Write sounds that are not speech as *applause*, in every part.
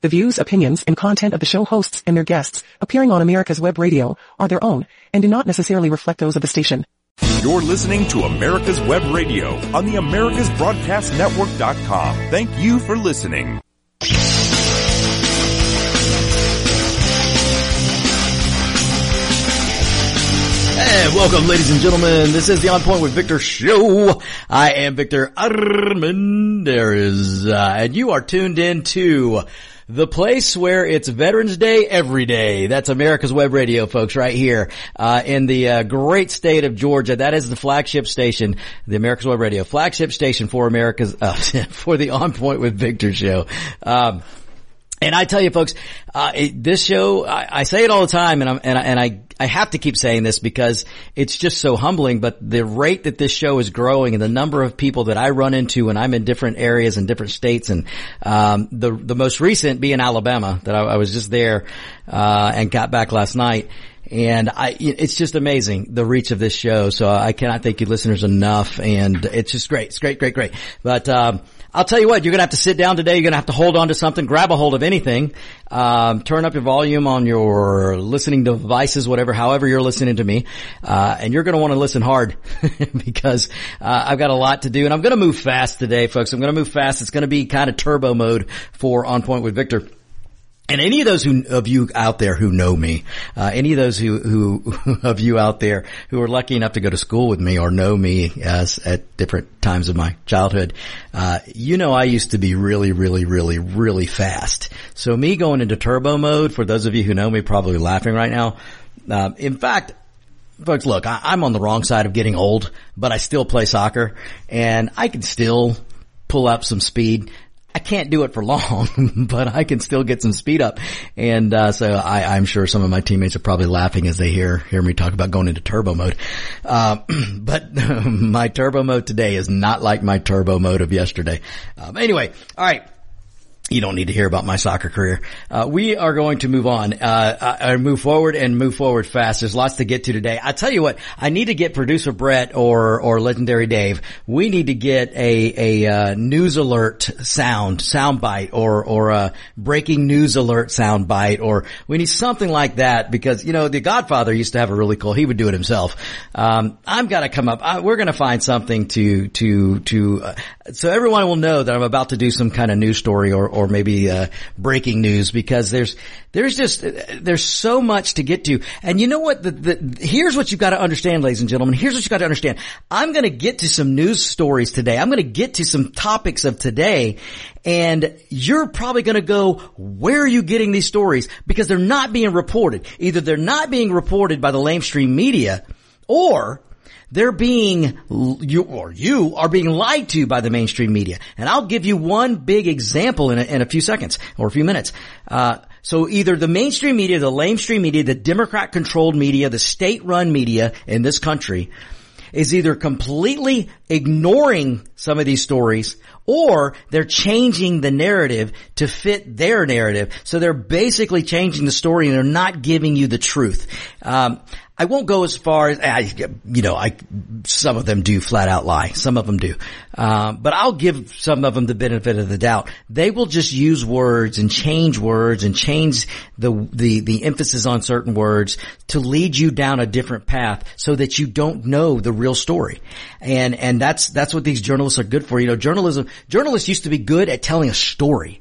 The views, opinions, and content of the show hosts and their guests appearing on America's Web Radio are their own and do not necessarily reflect those of the station. You're listening to America's Web Radio on the AmericasBroadcastNetwork.com. Thank you for listening. And welcome, ladies and gentlemen. This is the On Point with Victor show. I am Victor Armendariz, uh, and you are tuned in to the place where it's Veterans Day every day. That's America's Web Radio, folks, right here uh, in the uh, great state of Georgia. That is the flagship station, the America's Web Radio flagship station for America's uh, *laughs* for the On Point with Victor show. Um, and I tell you, folks, uh, it, this show, I, I, say it all the time, and, and, I, and I, I have to keep saying this because it's just so humbling. But the rate that this show is growing, and the number of people that I run into when I'm in different areas and different states, and um, the the most recent being Alabama, that I, I was just there uh, and got back last night. And I, it's just amazing the reach of this show. So I cannot thank you listeners enough. And it's just great. It's great, great, great. But, um, I'll tell you what, you're going to have to sit down today. You're going to have to hold on to something, grab a hold of anything, um, turn up your volume on your listening devices, whatever, however you're listening to me, uh, and you're going to want to listen hard *laughs* because uh, I've got a lot to do, and I'm going to move fast today, folks. I'm going to move fast. It's going to be kind of turbo mode for On Point with Victor. And any of those who, of you out there who know me, uh, any of those who, who, *laughs* of you out there who are lucky enough to go to school with me or know me as at different times of my childhood, uh, you know I used to be really, really, really, really fast. So me going into turbo mode, for those of you who know me, probably laughing right now. Uh, in fact, folks, look, I, am on the wrong side of getting old, but I still play soccer and I can still pull up some speed. I can't do it for long, *laughs* but I can still get some speed up. And, uh, so I, am sure some of my teammates are probably laughing as they hear, hear me talk about going into turbo mode. Uh, *clears throat* but *laughs* my turbo mode today is not like my turbo mode of yesterday. Um, anyway, all right you don't need to hear about my soccer career. Uh, we are going to move on, uh, uh, move forward and move forward fast. There's lots to get to today. I tell you what, I need to get producer Brett or, or legendary Dave. We need to get a, a, uh, news alert sound, sound bite or, or a breaking news alert sound bite or we need something like that because, you know, the Godfather used to have a really cool, he would do it himself. Um, I'm gotta come up, I, we're gonna find something to, to, to, uh, so everyone will know that I'm about to do some kind of news story or, or maybe uh, breaking news because there's there's just there's so much to get to. And you know what? The, the, here's what you've got to understand, ladies and gentlemen. Here's what you've got to understand. I'm going to get to some news stories today. I'm going to get to some topics of today, and you're probably going to go, where are you getting these stories? Because they're not being reported. Either they're not being reported by the lamestream media, or they're being, you, or you are being lied to by the mainstream media. And I'll give you one big example in a, in a few seconds or a few minutes. Uh, so either the mainstream media, the lamestream media, the Democrat controlled media, the state run media in this country is either completely ignoring some of these stories or they're changing the narrative to fit their narrative. So they're basically changing the story and they're not giving you the truth. Um, I won't go as far as, I, you know, I, some of them do flat out lie. Some of them do. Um, but I'll give some of them the benefit of the doubt. They will just use words and change words and change the, the, the emphasis on certain words to lead you down a different path so that you don't know the real story. And, and that's, that's what these journalists are good for. You know, journalism, journalists used to be good at telling a story.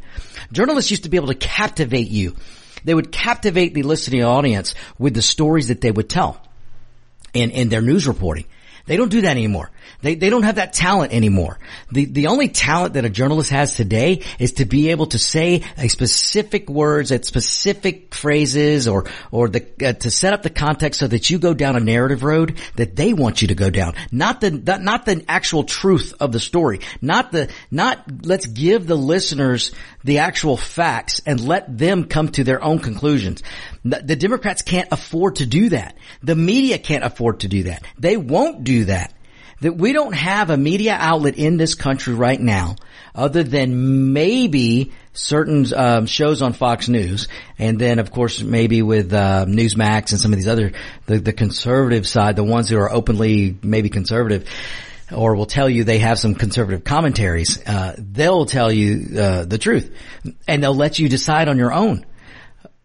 Journalists used to be able to captivate you they would captivate the listening audience with the stories that they would tell in, in their news reporting. They don't do that anymore. They, they don't have that talent anymore. The, the only talent that a journalist has today is to be able to say a specific words at specific phrases or, or the, uh, to set up the context so that you go down a narrative road that they want you to go down. Not the, the not the actual truth of the story. Not the, not let's give the listeners the actual facts and let them come to their own conclusions. The Democrats can't afford to do that. The media can't afford to do that. They won't do that. That we don't have a media outlet in this country right now other than maybe certain um, shows on Fox News, and then of course maybe with uh, Newsmax and some of these other the, the conservative side, the ones who are openly maybe conservative or will tell you they have some conservative commentaries, uh, they'll tell you uh, the truth, and they'll let you decide on your own.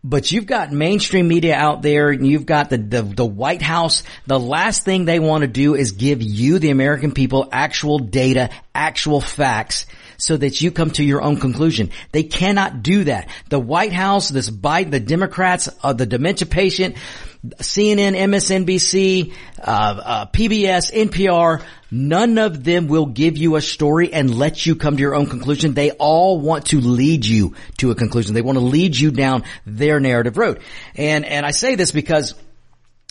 But you've got mainstream media out there and you've got the, the, the, White House. The last thing they want to do is give you, the American people, actual data, actual facts so that you come to your own conclusion. They cannot do that. The White House, this Biden, the Democrats, uh, the dementia patient, CNN, MSNBC, uh, uh, PBS, NPR, none of them will give you a story and let you come to your own conclusion. They all want to lead you to a conclusion. They want to lead you down their narrative road. And, and I say this because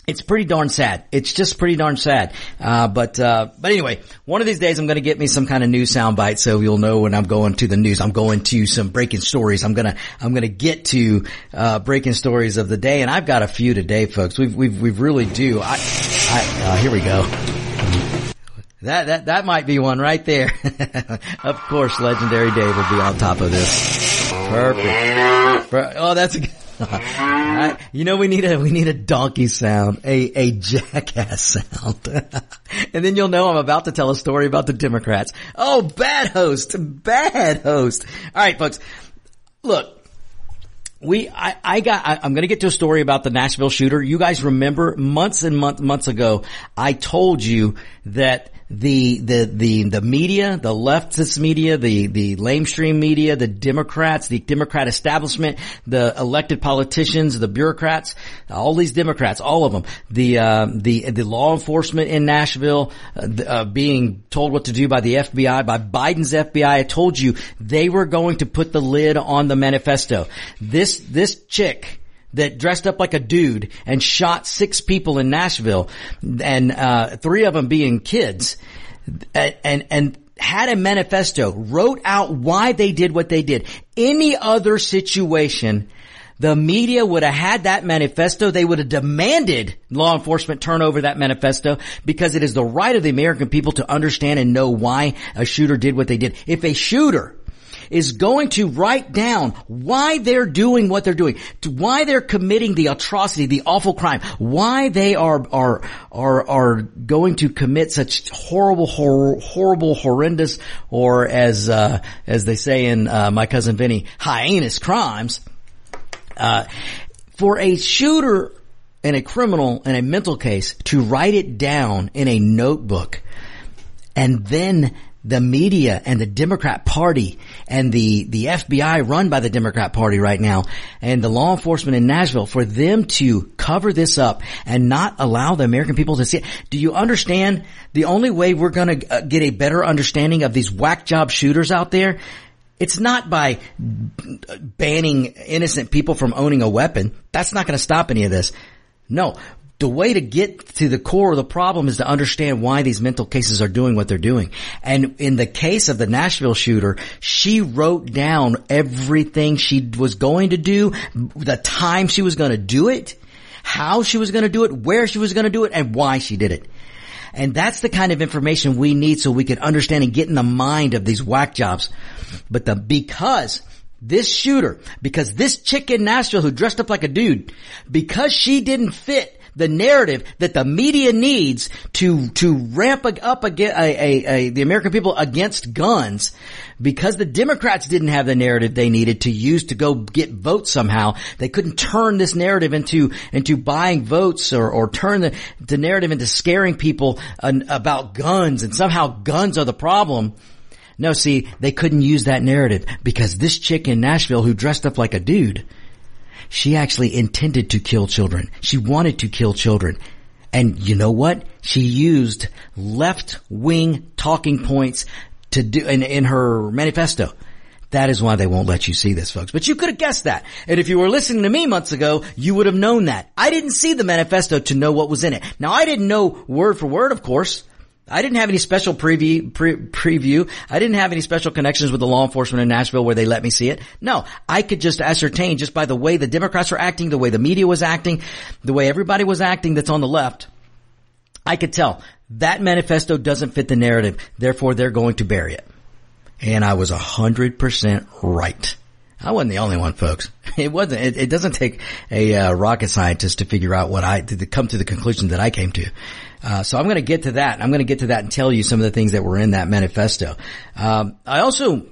it's pretty darn sad. It's just pretty darn sad. Uh, but, uh, but anyway, one of these days I'm going to get me some kind of news soundbite so you'll know when I'm going to the news. I'm going to some breaking stories. I'm to, I'm to get to, uh, breaking stories of the day. And I've got a few today, folks. We've, we've, we really do. I, I, uh, here we go. That, that, that might be one right there. *laughs* of course, legendary Dave will be on top of this. Perfect. Oh, that's a You know, we need a, we need a donkey sound, a, a jackass sound. *laughs* and then you'll know I'm about to tell a story about the Democrats. Oh, bad host, bad host. All right, folks. Look, we, I, I got, I, am going to get to a story about the Nashville shooter. You guys remember months and months, months ago, I told you that the, the, the, the media, the leftist media, the, the lamestream media, the Democrats, the Democrat establishment, the elected politicians, the bureaucrats, all these Democrats, all of them, the, uh, the, the law enforcement in Nashville, uh, uh, being told what to do by the FBI, by Biden's FBI. I told you they were going to put the lid on the manifesto. This, this chick, that dressed up like a dude and shot six people in Nashville and, uh, three of them being kids and, and, and had a manifesto, wrote out why they did what they did. Any other situation, the media would have had that manifesto. They would have demanded law enforcement turn over that manifesto because it is the right of the American people to understand and know why a shooter did what they did. If a shooter is going to write down why they're doing what they're doing, why they're committing the atrocity, the awful crime, why they are, are, are, are going to commit such horrible, hor- horrible, horrendous, or as, uh, as they say in, uh, My Cousin Vinny, heinous crimes, uh, for a shooter and a criminal in a mental case to write it down in a notebook and then the media and the Democrat party and the, the FBI run by the Democrat party right now and the law enforcement in Nashville for them to cover this up and not allow the American people to see it. Do you understand the only way we're going to uh, get a better understanding of these whack job shooters out there? It's not by banning innocent people from owning a weapon. That's not going to stop any of this. No, the way to get to the core of the problem is to understand why these mental cases are doing what they're doing. And in the case of the Nashville shooter, she wrote down everything she was going to do, the time she was going to do it, how she was going to do it, where she was going to do it, and why she did it. And that's the kind of information we need so we can understand and get in the mind of these whack jobs. But the, because this shooter, because this chick in Nashville who dressed up like a dude, because she didn't fit the narrative that the media needs to to ramp up against a, a, a, the American people against guns because the Democrats didn't have the narrative they needed to use to go get votes somehow. They couldn't turn this narrative into into buying votes or or turn the the narrative into scaring people about guns and somehow guns are the problem. No, see, they couldn't use that narrative because this chick in Nashville who dressed up like a dude she actually intended to kill children. She wanted to kill children. And you know what? She used left wing talking points to do in, in her manifesto. That is why they won't let you see this, folks. But you could have guessed that. And if you were listening to me months ago, you would have known that. I didn't see the manifesto to know what was in it. Now I didn't know word for word, of course. I didn't have any special preview, pre- preview. I didn't have any special connections with the law enforcement in Nashville where they let me see it. No, I could just ascertain just by the way the Democrats were acting, the way the media was acting, the way everybody was acting that's on the left. I could tell that manifesto doesn't fit the narrative. Therefore, they're going to bury it. And I was a hundred percent right. I wasn't the only one, folks. *laughs* It wasn't. It, it doesn't take a uh, rocket scientist to figure out what I to come to the conclusion that I came to. Uh, so I'm going to get to that. I'm going to get to that and tell you some of the things that were in that manifesto. Um, I also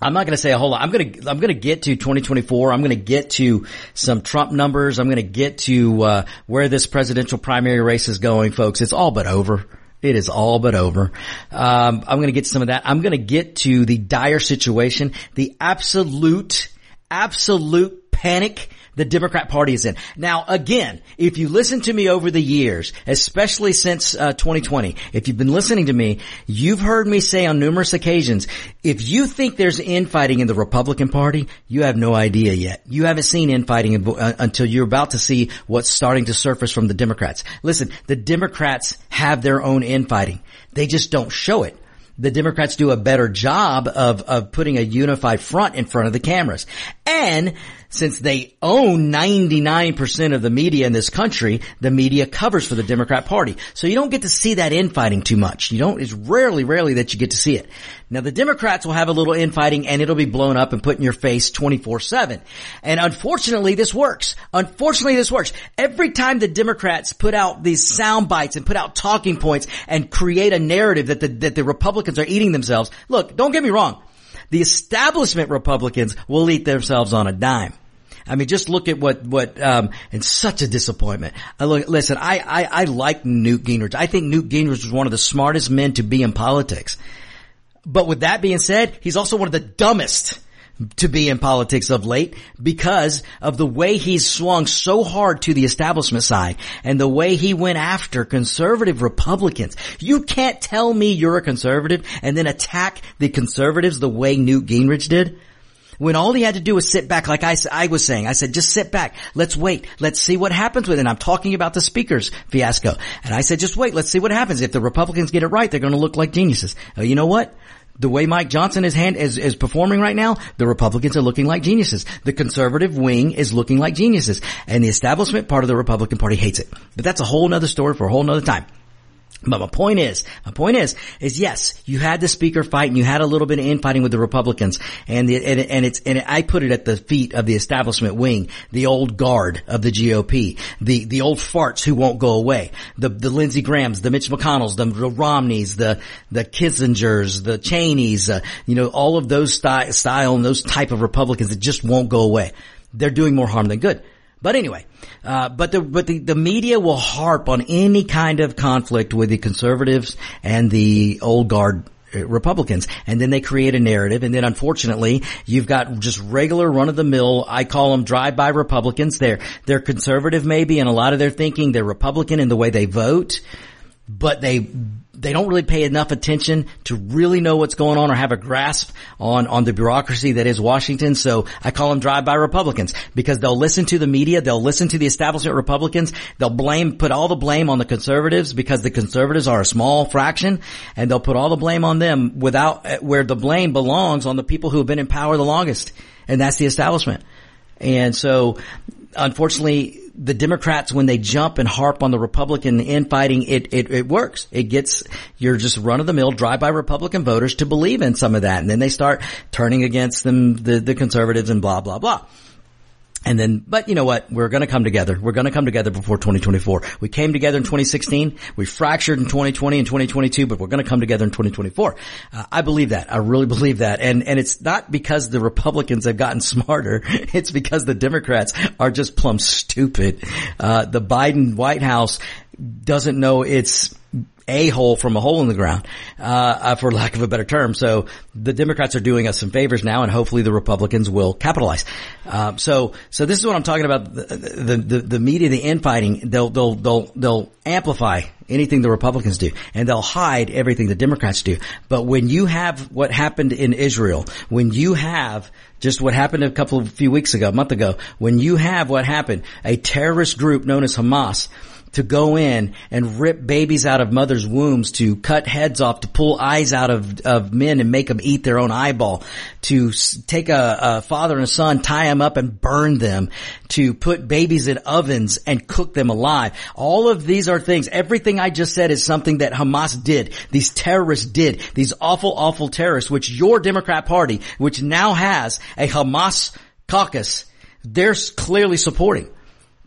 I'm not going to say a whole lot. I'm going to, I'm going to get to 2024. I'm going to get to some Trump numbers. I'm going to get to, uh, where this presidential primary race is going, folks. It's all but over. It is all but over. Um, I'm going to get to some of that. I'm going to get to the dire situation, the absolute, absolute panic the Democrat Party is in. Now, again, if you listen to me over the years, especially since uh, 2020, if you've been listening to me, you've heard me say on numerous occasions, if you think there's infighting in the Republican Party, you have no idea yet. You haven't seen infighting uh, until you're about to see what's starting to surface from the Democrats. Listen, the Democrats have their own infighting. They just don't show it the Democrats do a better job of, of putting a unified front in front of the cameras. And since they own 99% of the media in this country, the media covers for the Democrat party. So you don't get to see that infighting too much. You don't, it's rarely, rarely that you get to see it. Now the Democrats will have a little infighting and it'll be blown up and put in your face 24-7. And unfortunately this works. Unfortunately this works. Every time the Democrats put out these sound bites and put out talking points and create a narrative that the, that the Republicans are eating themselves, look, don't get me wrong. The establishment Republicans will eat themselves on a dime. I mean, just look at what, what, um, and such a disappointment. I look, listen, I, I, I like Newt Gingrich. I think Newt Gingrich was one of the smartest men to be in politics. But with that being said, he's also one of the dumbest to be in politics of late because of the way he's swung so hard to the establishment side and the way he went after conservative Republicans. You can't tell me you're a conservative and then attack the conservatives the way Newt Gingrich did. When all he had to do was sit back, like I, I was saying, I said, just sit back. Let's wait. Let's see what happens with it. And I'm talking about the speakers fiasco. And I said, just wait. Let's see what happens. If the Republicans get it right, they're going to look like geniuses. Oh, you know what? The way Mike Johnson is hand is, is performing right now, the Republicans are looking like geniuses. The conservative wing is looking like geniuses. And the establishment part of the Republican Party hates it. But that's a whole nother story for a whole nother time. But my point is, my point is, is yes, you had the speaker fight and you had a little bit of infighting with the Republicans and the, and, and it's, and I put it at the feet of the establishment wing, the old guard of the GOP, the, the old farts who won't go away, the, the Lindsey Grahams, the Mitch McConnells, the, the Romneys, the, the Kissingers, the Cheneys, uh, you know, all of those style, style and those type of Republicans that just won't go away. They're doing more harm than good. But anyway, uh, but the but the, the media will harp on any kind of conflict with the conservatives and the old guard uh, Republicans. And then they create a narrative. And then unfortunately, you've got just regular run of the mill. I call them drive-by Republicans. They're, they're conservative maybe in a lot of their thinking. They're Republican in the way they vote, but they they don't really pay enough attention to really know what's going on or have a grasp on, on the bureaucracy that is Washington. So I call them drive-by Republicans because they'll listen to the media. They'll listen to the establishment Republicans. They'll blame, put all the blame on the conservatives because the conservatives are a small fraction and they'll put all the blame on them without, uh, where the blame belongs on the people who have been in power the longest. And that's the establishment. And so unfortunately, the Democrats, when they jump and harp on the Republican infighting, it, it, it works. It gets your just run of the mill drive-by Republican voters to believe in some of that. And then they start turning against them, the, the conservatives and blah, blah, blah. And then, but you know what? We're going to come together. We're going to come together before 2024. We came together in 2016. We fractured in 2020 and 2022, but we're going to come together in 2024. Uh, I believe that. I really *laughs* believe that. And, and it's not because the Republicans have gotten *laughs* smarter. It's because the Democrats are just plumb stupid. Uh, the Biden White House doesn't know its a hole from a hole in the ground, uh, uh, for lack of a better term. So the Democrats are doing us some favors now, and hopefully the Republicans will capitalize. Uh, so, so this is what I'm talking about. The, the, the, the media, the infighting, they'll, they'll, they'll, they'll amplify anything the Republicans do, and they'll hide everything the Democrats do. But when you have what happened in Israel, when you have just what happened a couple of few weeks ago, a month ago, when you have what happened, a terrorist group known as Hamas, to go in and rip babies out of mothers' wombs, to cut heads off, to pull eyes out of, of men and make them eat their own eyeball, to take a, a father and a son, tie them up and burn them, to put babies in ovens and cook them alive. All of these are things, everything I just said is something that Hamas did. These terrorists did. These awful, awful terrorists, which your Democrat party, which now has a Hamas caucus, they're clearly supporting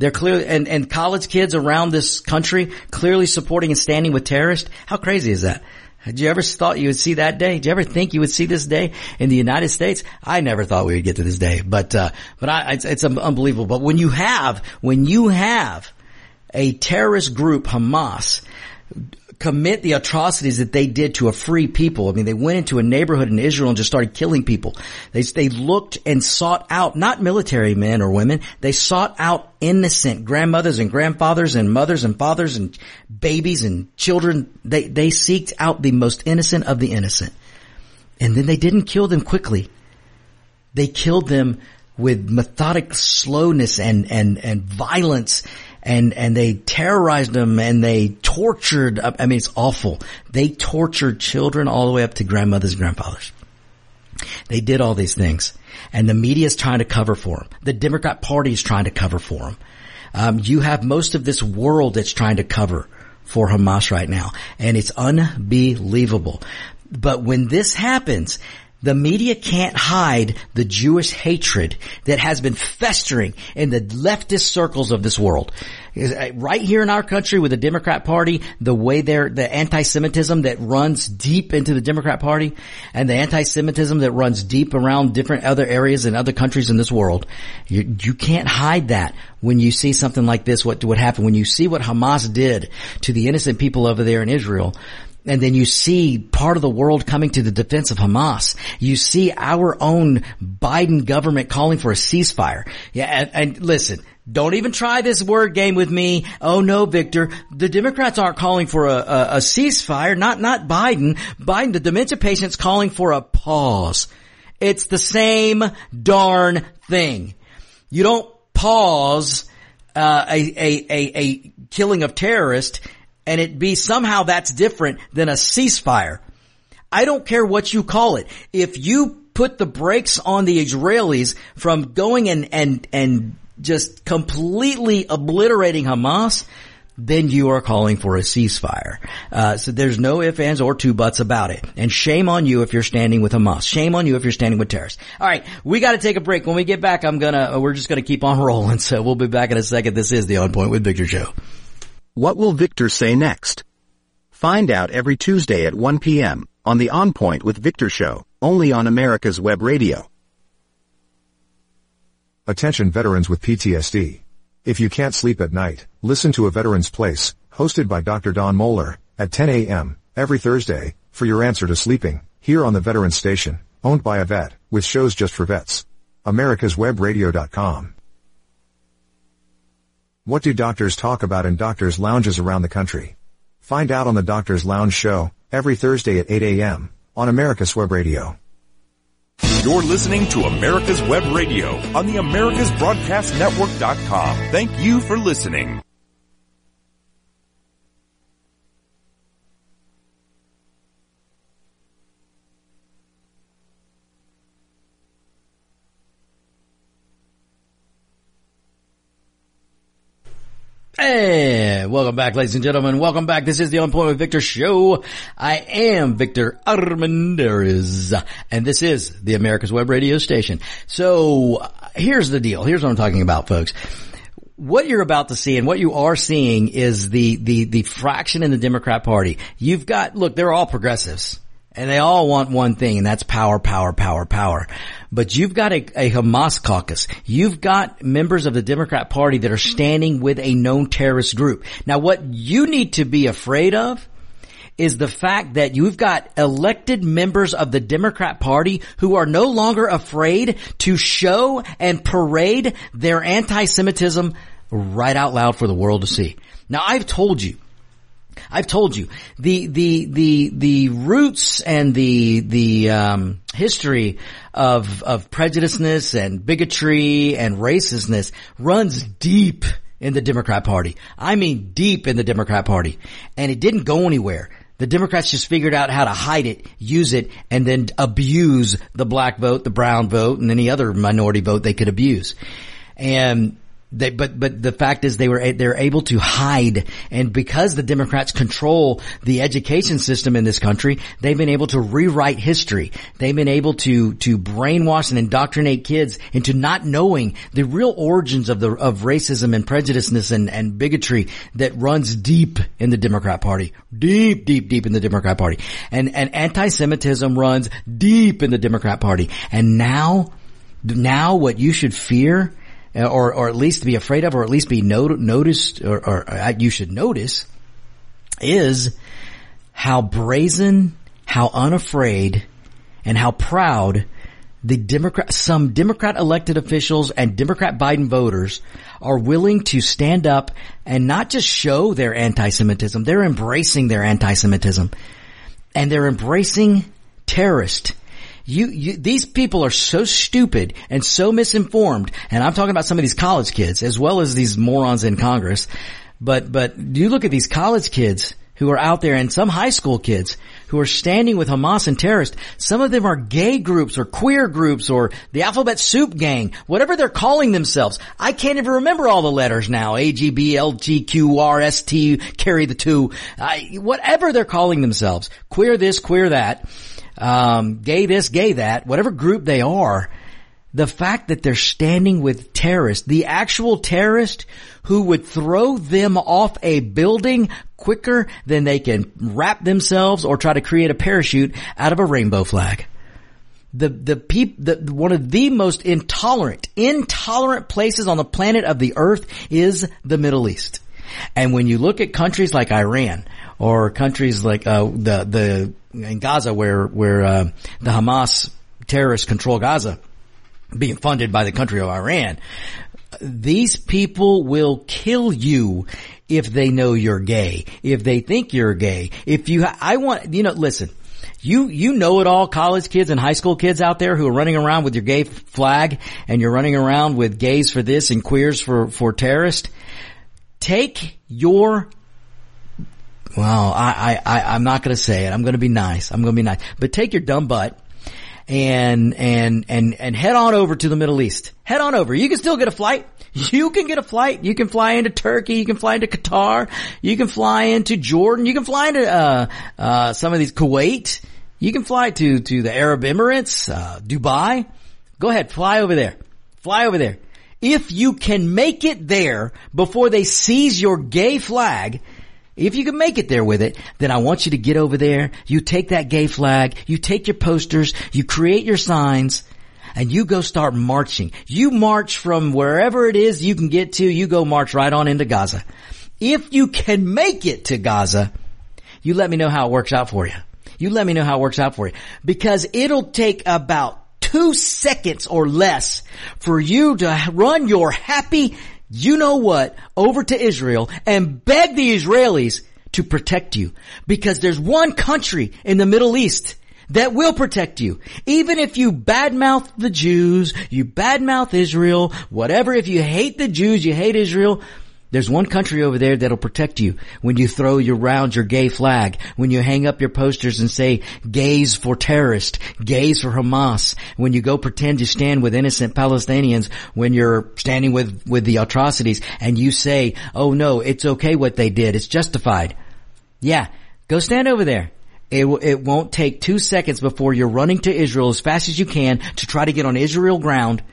They're clearly, and, and college kids around this country clearly supporting and standing with terrorists. How crazy is that? Had you ever thought you would see that day? Did you ever think you would see this day in the United States? I never thought we would get to this day, but, uh, but I, it's, it's unbelievable. But when you have, when you have a terrorist group, Hamas, commit the atrocities that they did to a free people. I mean, they went into a neighborhood in Israel and just started killing people. They, they looked and sought out, not military men or women, they sought out innocent grandmothers and grandfathers and mothers and fathers and babies and children. They, they seeked out the most innocent of the innocent. And then they didn't kill them quickly. They killed them with methodic slowness and, and, and violence and, and they terrorized them and they tortured, I mean, it's awful. They tortured children all the way up to grandmothers and grandfathers. They did all these things and the media is trying to cover for them. The Democrat party is trying to cover for them. Um, you have most of this world that's trying to cover for Hamas right now and it's unbelievable. But when this happens, the media can't hide the Jewish hatred that has been festering in the leftist circles of this world. Uh, right here in our country with the Democrat Party, the way they're, the anti-Semitism that runs deep into the Democrat Party and the anti-Semitism that runs deep around different other areas and other countries in this world, you, you can't hide that when you see something like this, what would happen when you see what Hamas did to the innocent people over there in Israel and then you see part of the world coming to the defense of Hamas. You see our own Biden government calling for a ceasefire. Yeah, and, and, listen, don't even try this word game with me. Oh no, Victor, the Democrats aren't calling for a, a, a ceasefire. Not not Biden. Biden, the dementia patient's calling for a pause. It's the same darn thing. You don't pause uh, a, a, a, a killing of terrorists and it be somehow that's different than a ceasefire. I don't care what you call it. If you put the brakes on the Israelis from going and, and, and just completely obliterating Hamas, then you are calling for a ceasefire. Uh, so there's no ifs, ands, or two buts about it. And shame on you if you're standing with Hamas. Shame on you if you're standing with terrorists. All right, we got to take a break. When we get back, I'm gonna we're just gonna keep on *laughs* rolling. So we'll be back in a second. This is the On Point with Victor show. What will Victor say next? Find out every Tuesday at 1 p.m. on the On Point with Victor show, only on America's Web Radio. Attention veterans with PTSD. If you can't sleep at night, listen to A Veteran's Place, hosted by Dr. Don Moeller, at 10 a.m. every Thursday, for your answer to sleeping, here on the Veterans Station, owned by a vet, with shows just for vets. AmericasWebRadio.com. What do doctors talk about in doctors' lounges around the country? Find out on the Doctors Lounge show, every Thursday at 8 a.m. on America's Web Radio. You're listening to America's Web Radio on the AmericasBroadcastNetwork.com. Thank you for listening. Hey, welcome back, ladies and gentlemen. Welcome back. This is the with Victor show. I am Victor Armendariz, and this is the America's Web Radio station. So here's the deal. Here's what I'm talking about, folks what you're about to see and what you are seeing is the, the, the fraction in the Democrat party. You've got, look, they're all progressives. And they all want one thing, and that's power, power, power, power. But you've got a, a, Hamas caucus. You've got members of the Democrat Party that are standing with a known terrorist group. Now what you need to be afraid of is the fact that you've got elected members of the Democrat Party who are no longer afraid to show and parade their anti-Semitism right out loud for the world to see. Now I've told you, I've told you the the the the roots and the the um, history of of prejudiceness and bigotry and racistness runs deep in the Democrat Party. I mean, deep in the Democrat Party, and it didn't go anywhere. The Democrats just figured out how to hide it, use it, and then abuse the black vote, the brown vote, and any other minority vote they could abuse. And they, but, but the fact is they were, they're able to hide. And because the Democrats control the education system in this country, they've been able to rewrite history. They've been able to, to brainwash and indoctrinate kids into not knowing the real origins of the, of racism and prejudiceness and, and bigotry that runs deep in the Democrat party. Deep, deep, deep in the Democrat party. And, and anti-Semitism runs deep in the Democrat party. And now, now what you should fear or or at least be afraid of, or at least be not- noticed, or, or uh, you should notice, is how brazen, how unafraid, and how proud the Democrat, some Democrat elected officials and Democrat Biden voters are willing to stand up and not just show their anti-Semitism, they're embracing their anti-Semitism. And they're embracing terrorist you, you, these people are so stupid and so misinformed. And I'm talking about some of these college kids as well as these morons in Congress. But, but you look at these college kids who are out there and some high school kids who are standing with Hamas and terrorists. Some of them are gay groups or queer groups or the alphabet soup gang, whatever they're calling themselves. I can't even remember all the letters now. A, G, B, L, G, Q, R, S, T, carry the two. I, whatever they're calling themselves. Queer this, queer that um, gay this, gay that, whatever group they are, the fact that they're standing with terrorists, the actual terrorist who would throw them off a building quicker than they can wrap themselves or try to create a parachute out of a rainbow flag. The, the peop, the, one of the most intolerant, intolerant places on the planet of the earth is the Middle East. And when you look at countries like Iran or countries like, uh, the, the in Gaza where where uh, the Hamas terrorists control Gaza, being funded by the country of Iran. These people will kill you if they know you're gay, if they think you're gay. If you, I want, you know, listen, you, you know it all college kids and high school kids out there who are running around with your gay flag and you're running around with gays for this and queers for, for terrorists. Take your well, I, I, I, am not going to say it. I'm going to be nice. I'm going to be nice. But take your dumb butt and, and, and, and head on over to the Middle East. Head on over. You can still get a flight. You can get a flight. You can fly into Turkey. You can fly into Qatar. You can fly into Jordan. You can fly into, uh, uh, some of these Kuwait. You can fly to, to the Arab Emirates, uh, Dubai. Go ahead. Fly over there. Fly over there. If you can make it there before they seize your gay flag, if you can make it there with it, then I want you to get over there. You take that gay flag, you take your posters, you create your signs, and you go start marching. You march from wherever it is you can get to, you go march right on into Gaza. If you can make it to Gaza, you let me know how it works out for you. You let me know how it works out for you. Because it'll take about two seconds or less for you to run your happy you know what, over to Israel and beg the Israelis to protect you. Because there's one country in the Middle East that will protect you. Even if you badmouth the Jews, you badmouth Israel, whatever, if you hate the Jews, you hate Israel, there's one country over there that'll protect you when you throw your round your gay flag, when you hang up your posters and say gays for terrorists, gays for Hamas, when you go pretend you stand with innocent Palestinians, when you're standing with, with the atrocities and you say, oh no, it's okay what they did, it's justified. Yeah, go stand over there. It, it won't take two seconds before you're running to Israel as fast as you can to try to get on Israel ground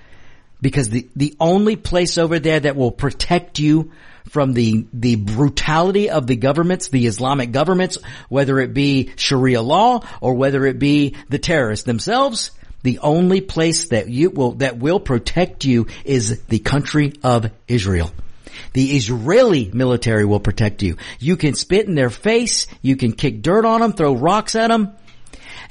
because the, the only place over there that will protect you from the, the brutality of the governments, the Islamic governments, whether it be Sharia law or whether it be the terrorists themselves, the only place that you will, that will protect you is the country of Israel. The Israeli military will protect you. You can spit in their face, you can kick dirt on them, throw rocks at them,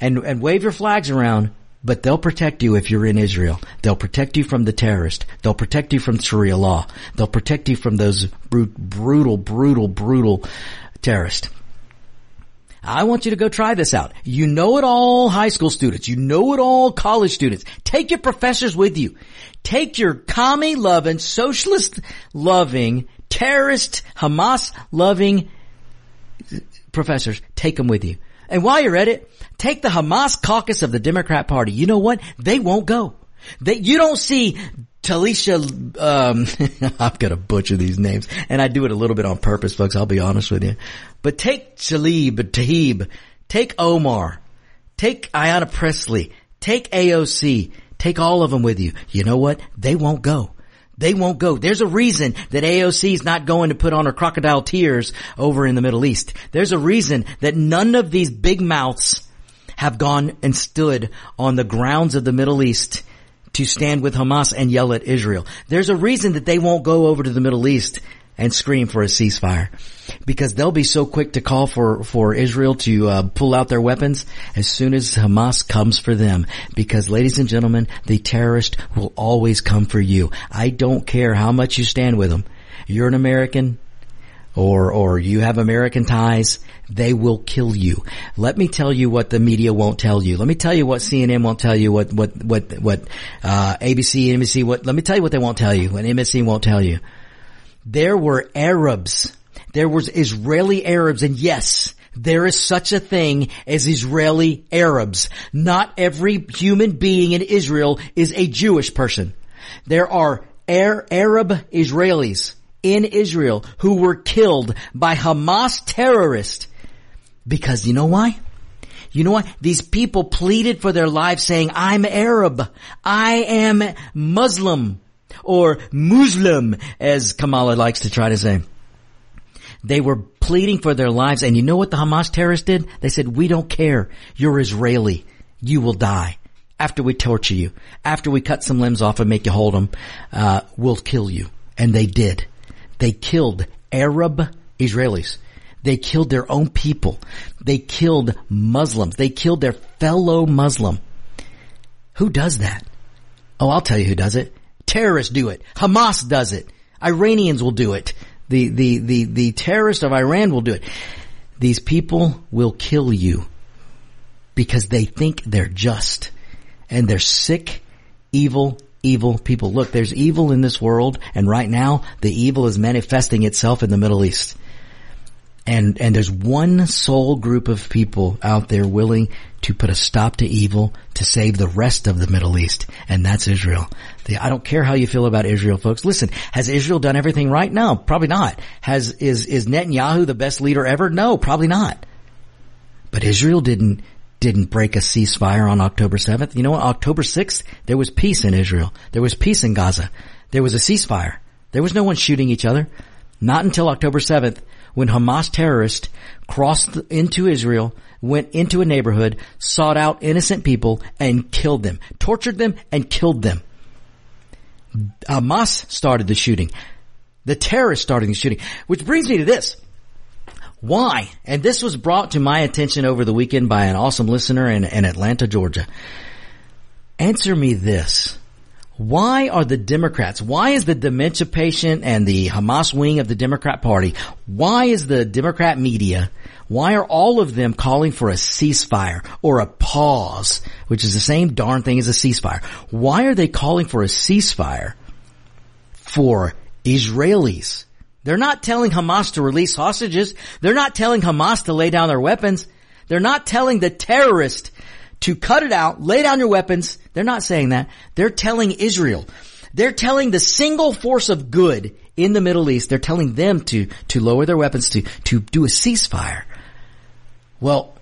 and, and wave your flags around, but they'll protect you if you're in Israel. They'll protect you from the terrorist. They'll protect you from Sharia law. They'll protect you from those brutal, brutal, brutal terrorists. I want you to go try this out. You know it all high school students. You know it all college students. Take your professors with you. Take your commie loving, socialist loving, terrorist, Hamas loving professors. Take them with you. And while you're at it, take the Hamas caucus of the Democrat party. You know what? They won't go. They, you don't see Talisha, um, *laughs* I'm gonna butcher these names, and I do it a little bit on purpose, folks. I'll be honest with you. But take Talib, Tahib, take Omar, take Ayanna Pressley, take AOC, take all of them with you. You know what? They won't go. They won't go. There's a reason that AOC is not going to put on her crocodile tears over in the Middle East. There's a reason that none of these big mouths have gone and stood on the grounds of the Middle East to stand with Hamas and yell at Israel. There's a reason that they won't go over to the Middle East and scream for a ceasefire because they'll be so quick to call for, for Israel to uh, pull out their weapons as soon as Hamas comes for them because ladies and gentlemen, the terrorist will always come for you. I don't care how much you stand with them. You're an American or, or you have American ties. They will kill you. Let me tell you what the media won't tell you. Let me tell you what CNN won't tell you, what, what, what, what, uh, ABC, NBC, what, let me tell you what they won't tell you, what MSC won't tell you. There were Arabs. There was Israeli Arabs and yes, there is such a thing as Israeli Arabs. Not every human being in Israel is a Jewish person. There are Arab Israelis in Israel who were killed by Hamas terrorists because you know why? You know why? These people pleaded for their lives saying, I'm Arab. I am Muslim or Muslim as Kamala likes to try to say. They were pleading for their lives and you know what the Hamas terrorists did? They said, we don't care. You're Israeli. You will die. After we torture you, after we cut some limbs off and make you hold them, uh, we'll kill you. And they did. They killed Arab Israelis. They killed their own people. They killed Muslims. They killed their fellow Muslim. Who does that? Oh, I'll tell you who does it. Terrorists do it. Hamas does it. Iranians will do it. The, the, the, the terrorists of Iran will do it. These people will kill you because they think they're just and they're sick, evil, evil people. Look, there's evil in this world and right now the evil is manifesting itself in the Middle East. And, and there's one sole group of people out there willing to put a stop to evil to save the rest of the Middle East. And that's Israel. I don't care how you feel about Israel, folks. Listen, has Israel done everything right? No, probably not. Has, is, is Netanyahu the best leader ever? No, probably not. But Israel didn't, didn't break a ceasefire on October 7th. You know what? October 6th, there was peace in Israel. There was peace in Gaza. There was a ceasefire. There was no one shooting each other. Not until October 7th when Hamas terrorists crossed into Israel, went into a neighborhood, sought out innocent people and killed them, tortured them and killed them. Hamas started the shooting. The terrorists started the shooting, which brings me to this. Why? And this was brought to my attention over the weekend by an awesome listener in, in Atlanta, Georgia. Answer me this. Why are the Democrats, why is the dementia patient and the Hamas wing of the Democrat party, why is the Democrat media, why are all of them calling for a ceasefire or a pause, which is the same darn thing as a ceasefire? Why are they calling for a ceasefire for Israelis? They're not telling Hamas to release hostages. They're not telling Hamas to lay down their weapons. They're not telling the terrorist to cut it out, lay down your weapons. They're not saying that. They're telling Israel. They're telling the single force of good in the Middle East, they're telling them to, to lower their weapons, to, to do a ceasefire. Well,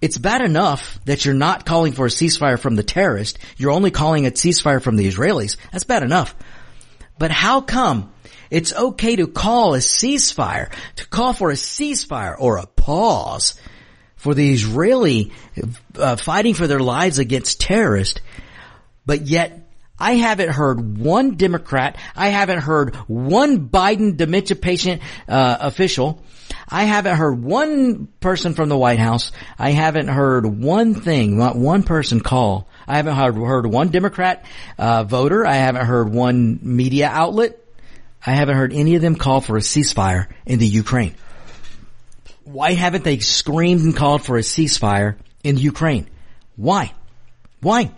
it's bad enough that you're not calling for a ceasefire from the terrorist. You're only calling a ceasefire from the Israelis. That's bad enough. But how come it's okay to call a ceasefire, to call for a ceasefire or a pause for the Israeli uh, fighting for their lives against terrorists, but yet I haven't heard one Democrat, I haven't heard one Biden dementia patient uh, official, I haven't heard one person from the White House, I haven't heard one thing, not one person call. I haven't heard, one Democrat uh, voter, I haven't heard one media outlet, I haven't heard any of them call for a ceasefire in the Ukraine. Why haven't they screamed and called for a ceasefire in Ukraine? Why? Why?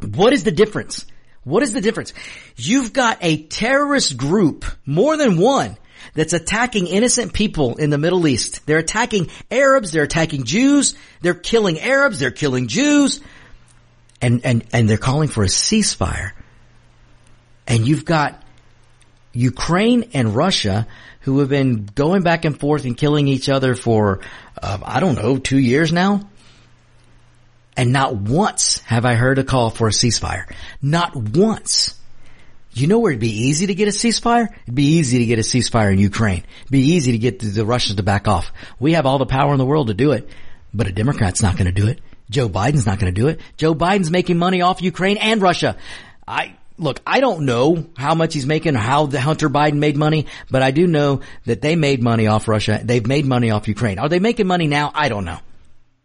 What is the difference? What is the difference? You've got a terrorist group, more than one, that's attacking innocent people in the Middle East. They're attacking Arabs, they're attacking Jews, they're killing Arabs, they're killing Jews, and, and, and they're calling for a ceasefire. And you've got Ukraine and Russia who have been going back and forth and killing each other for, uh, I don't know, two years now. And not once have I heard a call for a ceasefire. Not once. You know where it'd be easy to get a ceasefire? It'd be easy to get a ceasefire in Ukraine. It'd be easy to get the Russians to back off. We have all the power in the world to do it, but a Democrat's not going to do it. Joe Biden's not going to do it. Joe Biden's making money off Ukraine and Russia. I, look, I don't know how much he's making, or how the Hunter Biden made money, but I do know that they made money off Russia. They've made money off Ukraine. Are they making money now? I don't know.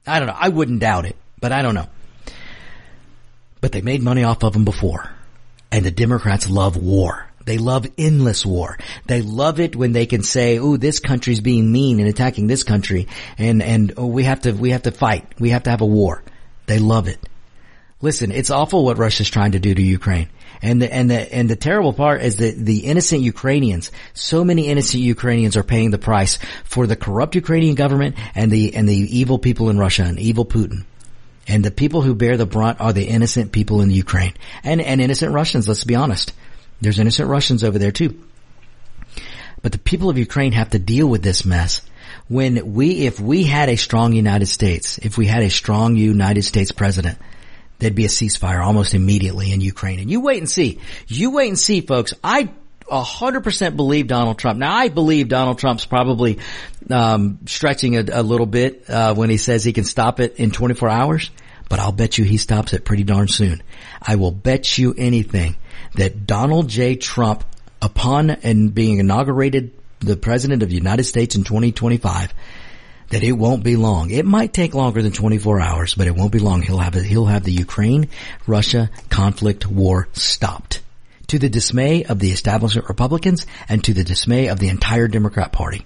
I don't know. I wouldn't doubt it, but I don't know. But they made money off of them before. And the Democrats love war. They love endless war. They love it when they can say, "Oh, this country's being mean and attacking this country, and and oh, we have to we have to fight. We have to have a war." They love it. Listen, it's awful what Russia's trying to do to Ukraine. And the, and the, and the terrible part is that the innocent Ukrainians, so many innocent Ukrainians are paying the price for the corrupt Ukrainian government and the, and the evil people in Russia and evil Putin. And the people who bear the brunt are the innocent people in Ukraine and, and innocent Russians, let's be honest. There's innocent Russians over there too. But the people of Ukraine have to deal with this mess. When we, if we had a strong United States, if we had a strong United States president, there'd be a ceasefire almost immediately in Ukraine. And you wait and see. You wait and see, folks. I a hundred percent believe Donald Trump. Now I believe Donald Trump's probably um, stretching a, a, little bit uh, when he says he can stop it in 24 hours, but I'll bet you he stops it pretty darn soon. I will bet you anything that Donald J. Trump, upon and being inaugurated the president of the United States in 2025, that it won't be long. It might take longer than 24 hours, but it won't be long. He'll have he'll have the Ukraine Russia conflict war stopped to the dismay of the establishment Republicans and to the dismay of the entire Democrat party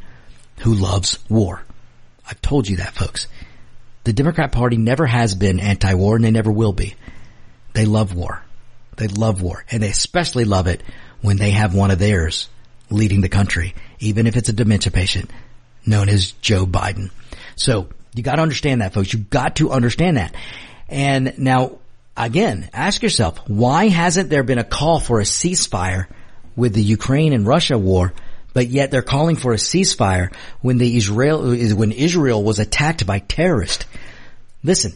who loves war. I've told you that folks. The Democrat party never has been anti-war and they never will be. They love war. They love war and they especially love it when they have one of theirs leading the country, even if it's a dementia patient known as Joe Biden. So you got to understand that, folks. You got to understand that. And now, again, ask yourself, why hasn't there been a call for a ceasefire with the Ukraine and Russia war, but yet they're calling for a ceasefire when the Israel, when Israel was attacked by terrorists? Listen,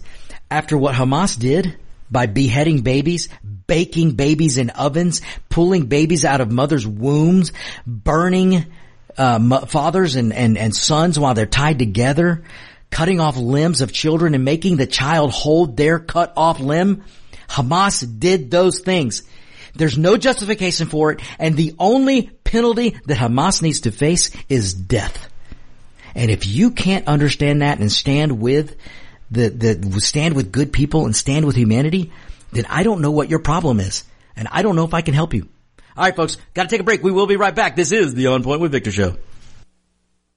after what Hamas did by beheading babies, baking babies in ovens, pulling babies out of mothers' wombs, burning uh, fathers and, and, and sons while they're tied together, cutting off limbs of children and making the child hold their cut off limb. Hamas did those things. There's no justification for it, and the only penalty that Hamas needs to face is death. And if you can't understand that and stand with the, the, stand with good people and stand with humanity, then I don't know what your problem is. And I don't know if I can help you. All right, folks, got to take a break. We will be right back. This is the On Point with Victor show.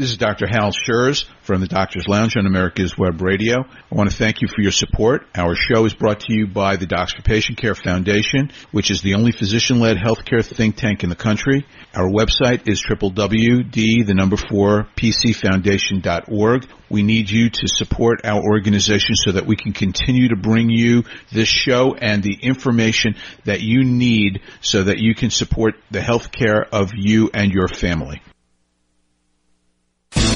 This is Dr. Hal Scherz from the Doctor's Lounge on America's Web Radio. I want to thank you for your support. Our show is brought to you by the Docs for Patient Care Foundation, which is the only physician-led healthcare think tank in the country. Our website is www.d, the number four, pcfoundation.org. We need you to support our organization so that we can continue to bring you this show and the information that you need so that you can support the healthcare of you and your family.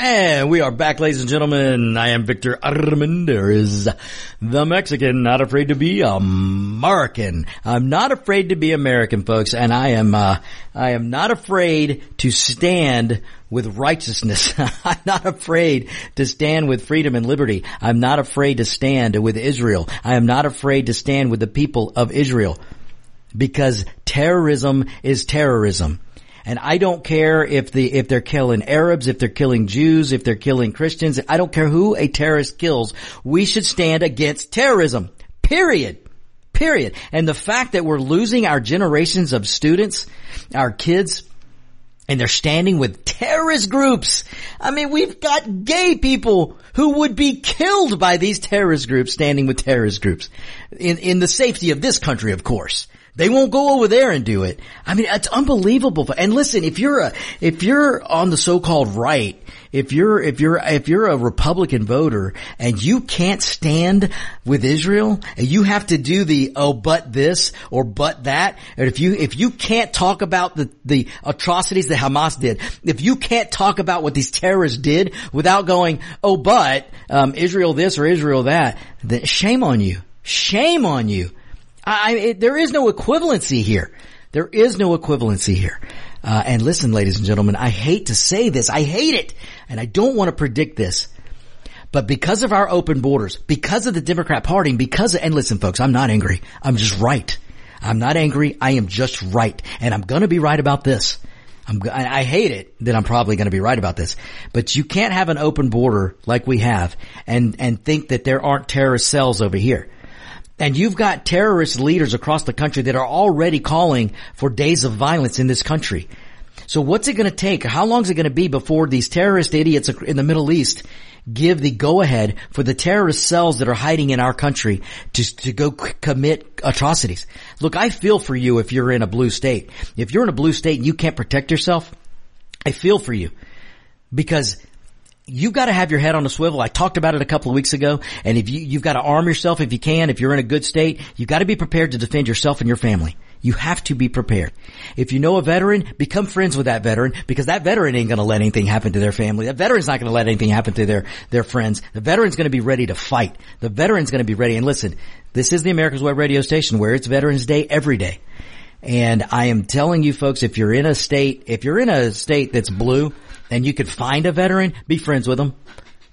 And we are back, ladies and gentlemen. I am Victor Armendariz, the Mexican, not afraid to be American. I'm not afraid to be American, folks, and I am, uh, I am not afraid to stand with righteousness. *laughs* I'm not afraid to stand with freedom and liberty. I'm not afraid to stand with Israel. I am not afraid to stand with the people of Israel because terrorism is terrorism. And I don't care if the, if they're killing Arabs, if they're killing Jews, if they're killing Christians. I don't care who a terrorist kills. We should stand against terrorism. Period. Period. And the fact that we're losing our generations of students, our kids, and they're standing with terrorist groups. I mean, we've got gay people who would be killed by these terrorist groups standing with terrorist groups in, in the safety of this country, of course. They won't go over there and do it. I mean, it's unbelievable. And listen, if you're a, if you're on the so-called right, if you're, if you're, if you're a Republican voter and you can't stand with Israel and you have to do the, oh, but this or but that, and if you, if you can't talk about the, the atrocities that Hamas did, if you can't talk about what these terrorists did without going, oh, but, um, Israel this or Israel that, then shame on you. Shame on you. I, it, there is no equivalency here. There is no equivalency here. Uh, and listen, ladies and gentlemen, I hate to say this. I hate it. And I don't want to predict this. But because of our open borders, because of the Democrat party, because of, and listen folks, I'm not angry. I'm just right. I'm not angry. I am just right. And I'm going to be right about this. I'm, I hate it that I'm probably going to be right about this, but you can't have an open border like we have and, and think that there aren't terrorist cells over here. And you've got terrorist leaders across the country that are already calling for days of violence in this country. So what's it going to take? How long is it going to be before these terrorist idiots in the Middle East give the go ahead for the terrorist cells that are hiding in our country to, to go commit atrocities? Look, I feel for you if you're in a blue state. If you're in a blue state and you can't protect yourself, I feel for you because you got to have your head on a swivel. I talked about it a couple of weeks ago. And if you, you've got to arm yourself if you can, if you're in a good state, you've got to be prepared to defend yourself and your family. You have to be prepared. If you know a veteran, become friends with that veteran because that veteran ain't going to let anything happen to their family. That veteran's not going to let anything happen to their, their friends. The veteran's going to be ready to fight. The veteran's going to be ready. And listen, this is the America's Web radio station where it's Veterans Day every day. And I am telling you folks, if you're in a state, if you're in a state that's blue, and you could find a veteran, be friends with them.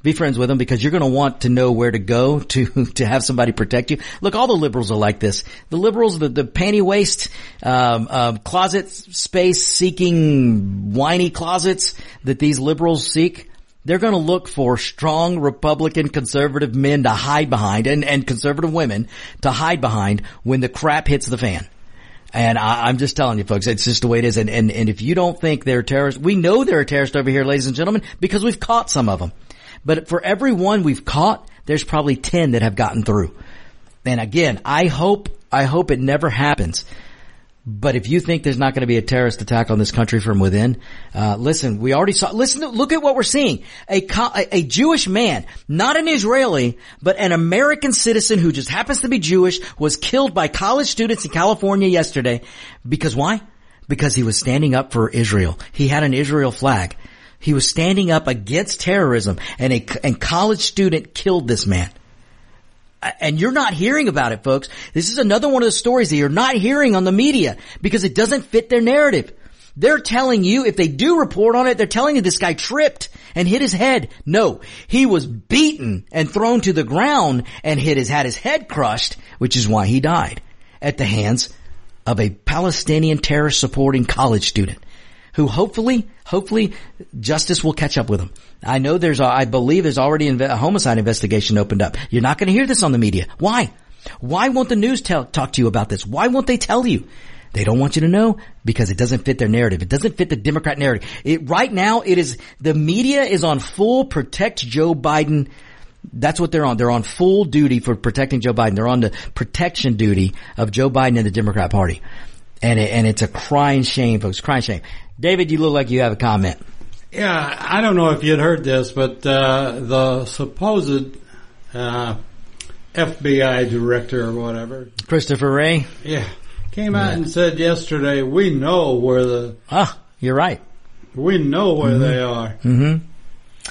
Be friends with them because you're going to want to know where to go *laughs* to to have somebody protect you. Look, all the liberals are like this. The liberals, the, the panty waist, um, um, closet space seeking whiny closets that these liberals seek. They're going to look for strong Republican conservative men to hide behind and, and conservative women to hide behind when the crap hits the fan. And I, am just telling you folks, it's just the way it is. And, and, and if you don't think they're terrorists, we know they're a terrorist over here, ladies and gentlemen, because we've caught some of them. But for every one we've caught, there's probably 10 that have gotten through. And again, I hope, I hope it never happens. But if you think there's not going to be a terrorist attack on this country from within, uh, listen, we already saw, listen, look at what we're seeing. A, a, a Jewish man, not an Israeli, but an American citizen who just happens to be Jewish was killed by college students in California yesterday. Because why? Because he was standing up for Israel. He had an Israel flag. He was standing up against terrorism and a and college student killed this man and you're not hearing about it, folks. This is another one of the stories that you're not hearing on the media because it doesn't fit their narrative. They're telling you, if they do report on it, they're telling you this guy tripped and hit his head. No, he was beaten and thrown to the ground and hit his, had his head crushed, which is why he died at the hands of a Palestinian terrorist supporting college student who hopefully, hopefully justice will catch up with them. I know there's, a, I believe there's already a homicide investigation opened up. You're not going to hear this on the media. Why? Why won't the news tell, talk to you about this? Why won't they tell you? They don't want you to know because it doesn't fit their narrative. It doesn't fit the Democrat narrative. It, right now, it is, the media is on full protect Joe Biden. That's what they're on. They're on full duty for protecting Joe Biden. They're on the protection duty of Joe Biden and the Democrat party. And it, and it's a crying shame, folks. Crying shame. David, you look like you have a comment. Yeah, I don't know if you'd heard this, but uh, the supposed uh, FBI director or whatever, Christopher Wray, yeah, came out and said yesterday, "We know where the ah, you're right. We know where mm-hmm. they are." Mm-hmm.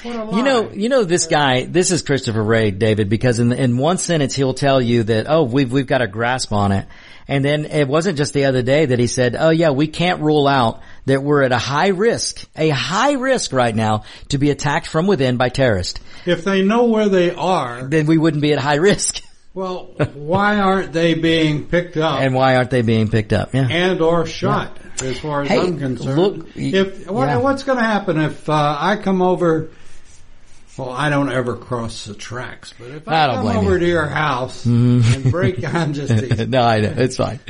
You know, you know this guy. This is Christopher Wray, David, because in in one sentence he'll tell you that oh we've we've got a grasp on it, and then it wasn't just the other day that he said oh yeah we can't rule out that we're at a high risk, a high risk right now to be attacked from within by terrorists. if they know where they are, Then we wouldn't be at high risk. *laughs* well, why aren't they being picked up And why aren't they being picked up? Yeah. and or shot? As far as Hey, I'm concerned, look, if what, yeah. what's going to happen if uh, I come over? Well, I don't ever cross the tracks, but if I I, come over you. Mm-hmm. to your house *laughs* and break on just to, *laughs* no, I know it's fine. *laughs*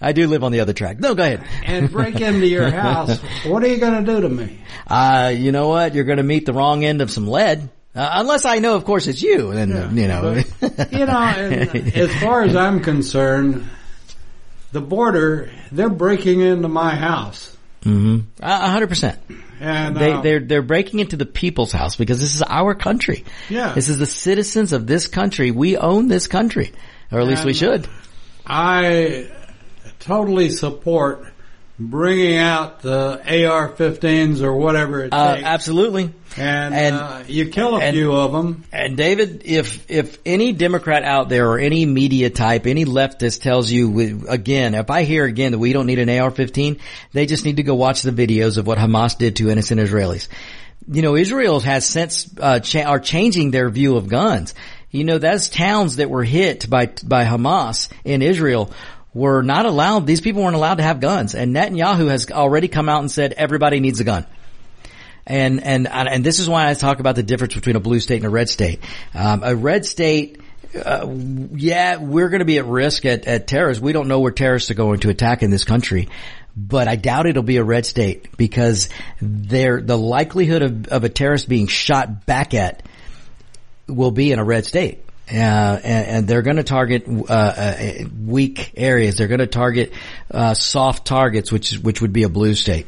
I do live on the other track. No, go ahead. and break into your house, what are you going to do to me? Uh, you know what? You're going to meet the wrong end of some lead. Uh, unless I know, of course, it's you. Then uh, you know. You know, and as far as I'm concerned, the border, they're breaking into my house. A hundred percent. And They, uh, they're they're breaking into the people's house because this is our country. Yeah. This is the citizens of this country. We own this country, or at least we should. I totally support bringing out the AR-15s or whatever it Uh, takes, absolutely. and, and- uh, you kill a and- few of them. And David, if if any Democrat out there or any media type, any leftist tells you again, if I hear again that we don't need an AR-15, they just need to go watch the videos of what Hamas did to innocent Israelis. You know, Israel has since uh, cha- are changing their view of guns. You know, those towns that were hit by by Hamas in Israel were not allowed. These people weren't allowed to have guns, and Netanyahu has already come out and said everybody needs a gun. And, and, and this is why I talk about the difference between a blue state and a red state. Um, a red state, uh, yeah, we're going to be at risk at, at terrorists. We don't know where terrorists are going to attack in this country. But I doubt it'll be a red state because there, the likelihood of, of a terrorist being shot back at will be in a red state. Uh, and, and they're going to target uh, uh, weak areas. They're going to target uh, soft targets, which which would be a blue state.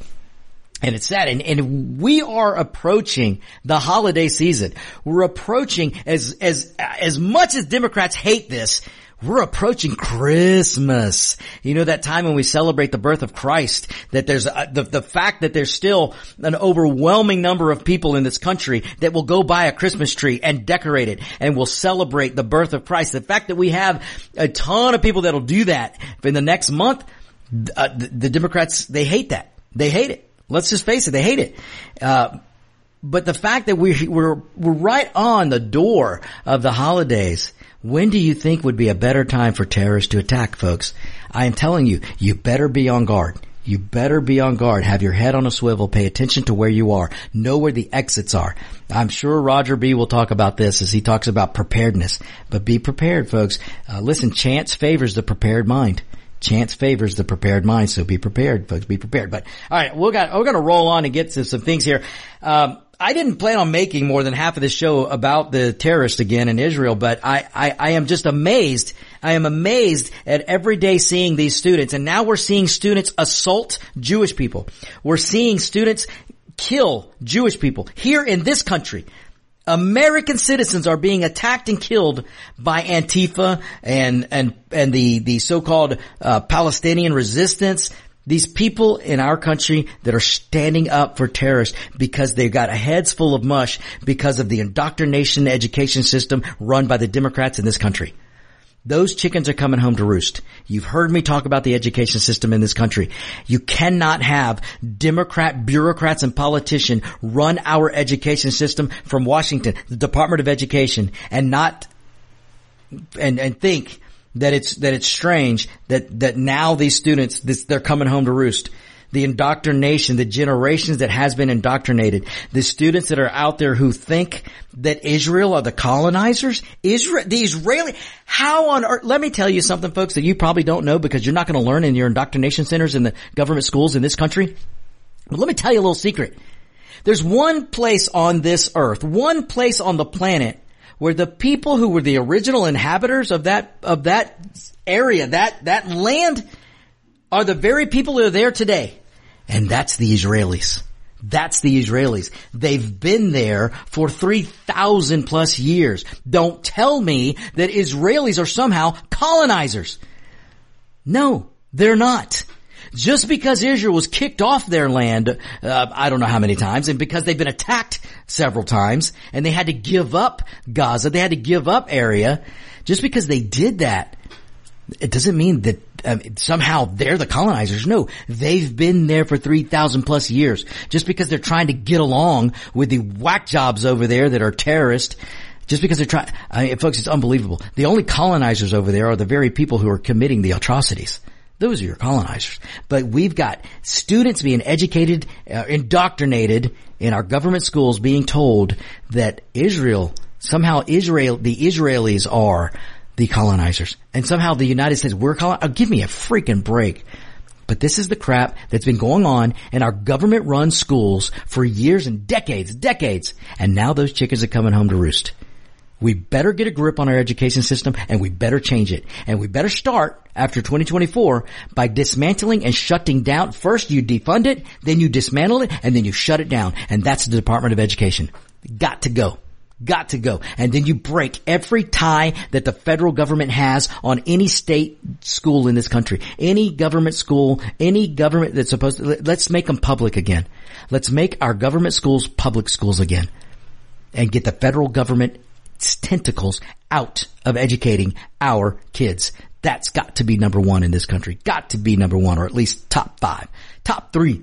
And it's sad. And, and we are approaching the holiday season. We're approaching as, as, as much as Democrats hate this, we're approaching Christmas. You know, that time when we celebrate the birth of Christ, that there's a, the, the fact that there's still an overwhelming number of people in this country that will go buy a Christmas tree and decorate it and will celebrate the birth of Christ. The fact that we have a ton of people that'll do that in the next month, uh, the, the Democrats, they hate that. They hate it. Let's just face it, they hate it. Uh, but the fact that we, we're, we're right on the door of the holidays, when do you think would be a better time for terrorists to attack, folks? I am telling you, you better be on guard. You better be on guard. Have your head on a swivel. Pay attention to where you are. Know where the exits are. I'm sure Roger B will talk about this as he talks about preparedness. But be prepared, folks. Uh, listen, chance favors the prepared mind. Chance favors the prepared mind, so be prepared, folks. Be prepared. But all right, we're got we're to roll on and get to some things here. Um, I didn't plan on making more than half of this show about the terrorists again in Israel, but I, I, I am just amazed. I am amazed at every day seeing these students, and now we're seeing students assault Jewish people. We're seeing students kill Jewish people here in this country. American citizens are being attacked and killed by Antifa and and and the the so-called uh, Palestinian resistance. These people in our country that are standing up for terrorists because they've got heads full of mush because of the indoctrination education system run by the Democrats in this country. Those chickens are coming home to roost. You've heard me talk about the education system in this country. You cannot have Democrat bureaucrats and politicians run our education system from Washington, the Department of Education, and not and and think that it's that it's strange that that now these students this, they're coming home to roost. The indoctrination, the generations that has been indoctrinated, the students that are out there who think that Israel are the colonizers, Israel, the Israeli, how on earth, let me tell you something folks that you probably don't know because you're not going to learn in your indoctrination centers in the government schools in this country. But let me tell you a little secret. There's one place on this earth, one place on the planet where the people who were the original inhabitants of that, of that area, that, that land are the very people that are there today. And that's the Israelis. That's the Israelis. They've been there for 3,000 plus years. Don't tell me that Israelis are somehow colonizers. No, they're not. Just because Israel was kicked off their land, uh, I don't know how many times, and because they've been attacked several times, and they had to give up Gaza, they had to give up area, just because they did that, it doesn't mean that um, somehow they're the colonizers. No, they've been there for 3,000 plus years. Just because they're trying to get along with the whack jobs over there that are terrorists, just because they're trying, I mean, folks, it's unbelievable. The only colonizers over there are the very people who are committing the atrocities. Those are your colonizers. But we've got students being educated, uh, indoctrinated in our government schools being told that Israel, somehow Israel, the Israelis are the colonizers. And somehow the United States, we're colon- oh, give me a freaking break. But this is the crap that's been going on in our government run schools for years and decades, decades. And now those chickens are coming home to roost. We better get a grip on our education system and we better change it. And we better start after 2024 by dismantling and shutting down. First you defund it, then you dismantle it, and then you shut it down. And that's the Department of Education. Got to go. Got to go. And then you break every tie that the federal government has on any state school in this country. Any government school, any government that's supposed to, let's make them public again. Let's make our government schools public schools again. And get the federal government tentacles out of educating our kids. That's got to be number one in this country. Got to be number one or at least top five, top three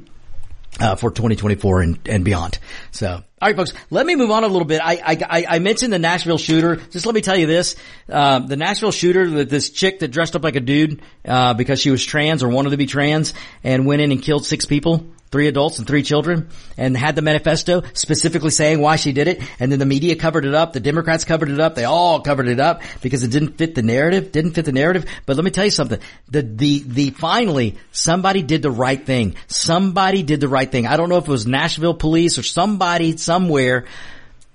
uh, for 2024 and, and beyond. So, all right, folks, let me move on a little bit. I, I, I mentioned the Nashville shooter. Just let me tell you this. Um, the Nashville shooter, that this chick that dressed up like a dude, uh, because she was trans or wanted to be trans and went in and killed six people three adults and three children and had the manifesto specifically saying why she did it. And then the media covered it up. The Democrats covered it up. They all covered it up because it didn't fit the narrative, didn't fit the narrative. But let me tell you something. The, the, the finally somebody did the right thing. Somebody did the right thing. I don't know if it was Nashville police or somebody somewhere.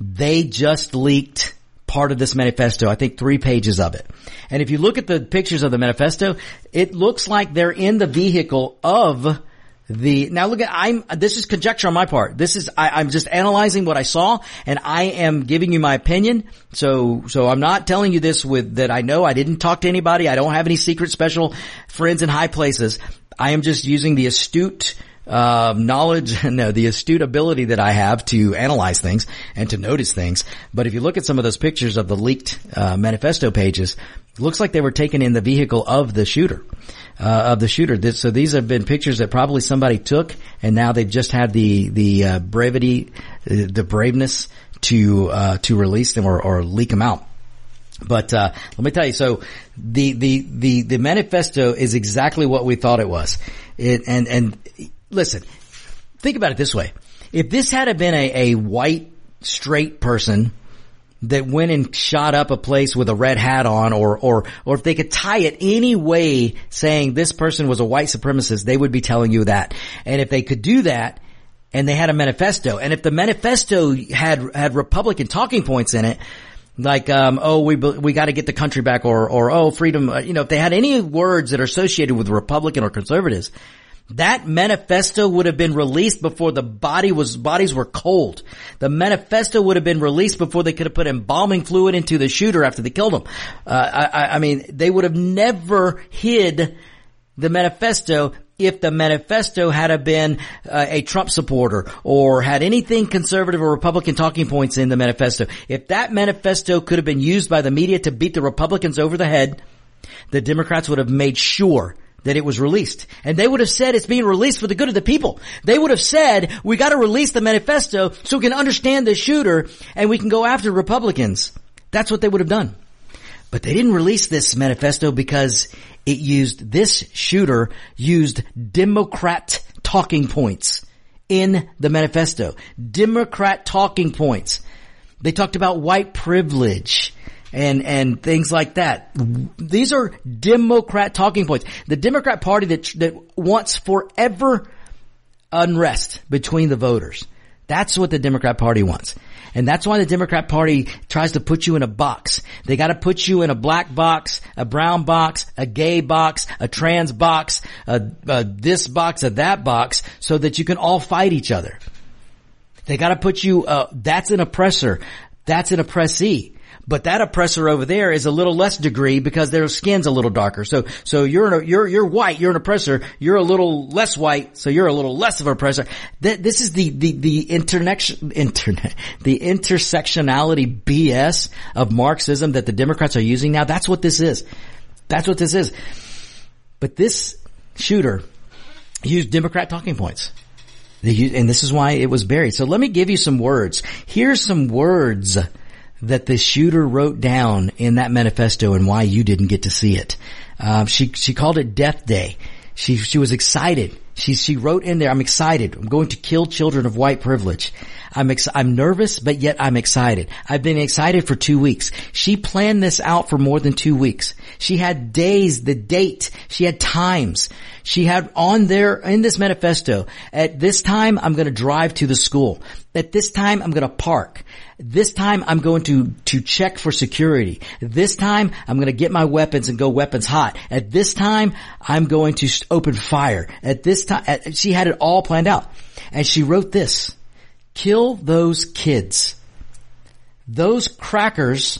They just leaked part of this manifesto. I think three pages of it. And if you look at the pictures of the manifesto, it looks like they're in the vehicle of the now look at I'm this is conjecture on my part. This is I, am just analyzing what I saw and I am giving you my opinion. So so I'm not telling you this with that I know I didn't talk to anybody. I don't have any secret special friends in high places. I am just using the astute uh, knowledge, *laughs* no, the astute ability that I have to analyze things and to notice things. But if you look at some of those pictures of the leaked uh, manifesto pages, looks like they were taken in the vehicle of the shooter uh, of the shooter. This, so these have been pictures that probably somebody took, and now they've just had the the uh, brevity, uh, the braveness to uh, to release them or, or leak them out. But uh, let me tell you, so the the the the manifesto is exactly what we thought it was. It and and listen, think about it this way: if this had been a, a white straight person that went and shot up a place with a red hat on or, or, or if they could tie it any way saying this person was a white supremacist, they would be telling you that. And if they could do that and they had a manifesto and if the manifesto had, had Republican talking points in it, like um, oh we we got to get the country back or or oh freedom uh, you know if they had any words that are associated with Republican or conservatives that manifesto would have been released before the body was, bodies were cold. The manifesto would have been released before they could have put embalming fluid into the shooter after they killed him. Uh, I, I mean, they would have never hid the manifesto if the manifesto had been uh, a Trump supporter or had anything conservative or Republican talking points in the manifesto. If that manifesto could have been used by the media to beat the Republicans over the head, the Democrats would have made sure that it was released. And they would have said it's being released for the good of the people. They would have said, we gotta release the manifesto so we can understand the shooter and we can go after Republicans. That's what they would have done. But they didn't release this manifesto because it used, this shooter used Democrat talking points in the manifesto. Democrat talking points. They talked about white privilege and and things like that. These are Democrat talking points. The Democrat Party that that wants forever unrest between the voters. That's what the Democrat Party wants. And that's why the Democrat Party tries to put you in a box. They gotta put you in a black box, a brown box, a gay box, a trans box, a, a this box, a that box, so that you can all fight each other. They gotta put you, uh, that's an oppressor. That's an oppressee. But that oppressor over there is a little less degree because their skin's a little darker. So, so you're, you're, you're white, you're an oppressor, you're a little less white, so you're a little less of an oppressor. That, this is the, the, the internection, internet, the intersectionality BS of Marxism that the Democrats are using now. That's what this is. That's what this is. But this shooter used Democrat talking points. And this is why it was buried. So let me give you some words. Here's some words that the shooter wrote down in that manifesto and why you didn't get to see it. Um, she she called it Death Day. She she was excited. She she wrote in there, "I'm excited. I'm going to kill children of white privilege. I'm ex- I'm nervous, but yet I'm excited. I've been excited for two weeks. She planned this out for more than two weeks. She had days, the date. She had times. She had on there in this manifesto. At this time, I'm going to drive to the school. At this time, I'm going to park. This time I'm going to, to check for security. This time I'm going to get my weapons and go weapons hot. At this time I'm going to open fire. At this time, she had it all planned out. And she wrote this, kill those kids. Those crackers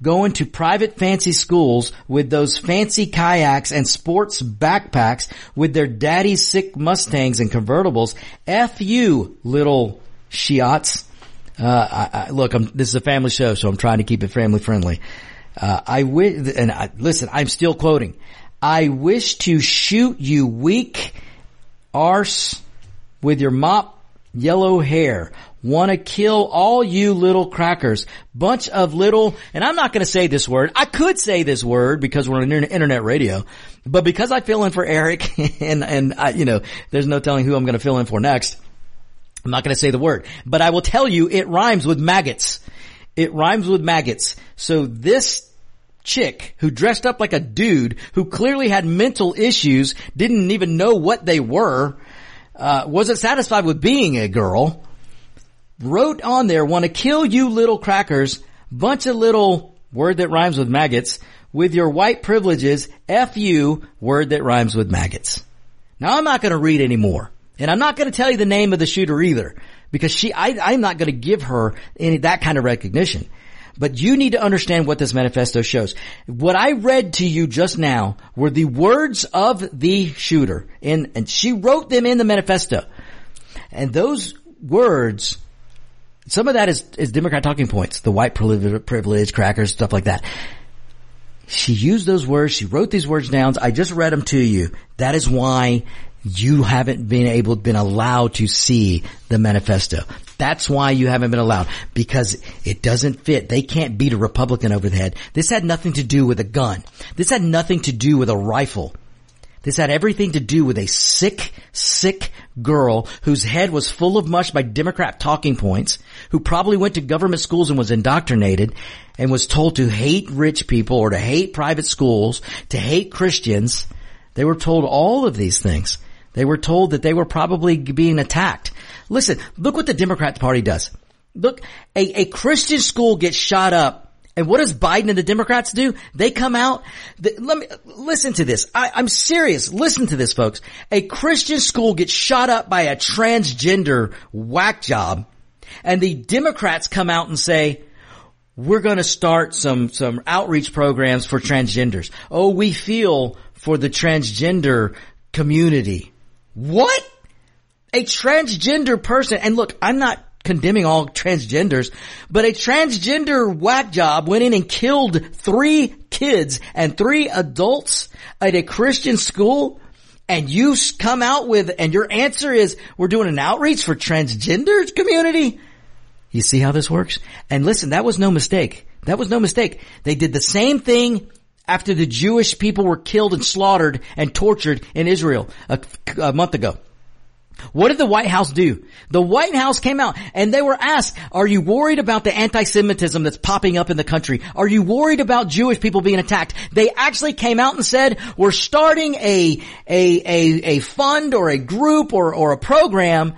going to private fancy schools with those fancy kayaks and sports backpacks with their daddy's sick Mustangs and convertibles. F you, little Shiats. Uh, I, I, look, I'm, this is a family show, so I'm trying to keep it family friendly. Uh, I wish, and I, listen, I'm still quoting. I wish to shoot you weak arse with your mop yellow hair. Want to kill all you little crackers. Bunch of little, and I'm not going to say this word. I could say this word because we're on internet radio, but because I fill in for Eric *laughs* and, and I, you know, there's no telling who I'm going to fill in for next. I'm not going to say the word, but I will tell you it rhymes with maggots. It rhymes with maggots. So this chick who dressed up like a dude who clearly had mental issues, didn't even know what they were, uh, wasn't satisfied with being a girl, wrote on there, want to kill you little crackers, bunch of little word that rhymes with maggots, with your white privileges, F you, word that rhymes with maggots. Now I'm not going to read anymore. And I'm not going to tell you the name of the shooter either, because she, I, am not going to give her any that kind of recognition. But you need to understand what this manifesto shows. What I read to you just now were the words of the shooter, and and she wrote them in the manifesto. And those words, some of that is, is Democrat talking points, the white privilege, privilege, crackers, stuff like that. She used those words. She wrote these words down. I just read them to you. That is why you haven't been able, been allowed to see the manifesto. That's why you haven't been allowed because it doesn't fit. They can't beat a Republican over the head. This had nothing to do with a gun. This had nothing to do with a rifle. This had everything to do with a sick, sick girl whose head was full of mush by Democrat talking points, who probably went to government schools and was indoctrinated and was told to hate rich people or to hate private schools, to hate Christians. They were told all of these things. They were told that they were probably being attacked. Listen, look what the Democrat Party does. Look, a, a Christian school gets shot up and what does Biden and the Democrats do? They come out. Let me listen to this. I, I'm serious. Listen to this, folks. A Christian school gets shot up by a transgender whack job, and the Democrats come out and say, "We're going to start some some outreach programs for transgenders." Oh, we feel for the transgender community. What? A transgender person, and look, I'm not condemning all transgenders, but a transgender whack job went in and killed three kids and three adults at a Christian school and you come out with, and your answer is, we're doing an outreach for transgender community. You see how this works? And listen, that was no mistake. That was no mistake. They did the same thing after the Jewish people were killed and slaughtered and tortured in Israel a, a month ago. What did the White House do? The White House came out and they were asked, are you worried about the anti-Semitism that's popping up in the country? Are you worried about Jewish people being attacked? They actually came out and said, we're starting a, a, a, a fund or a group or, or a program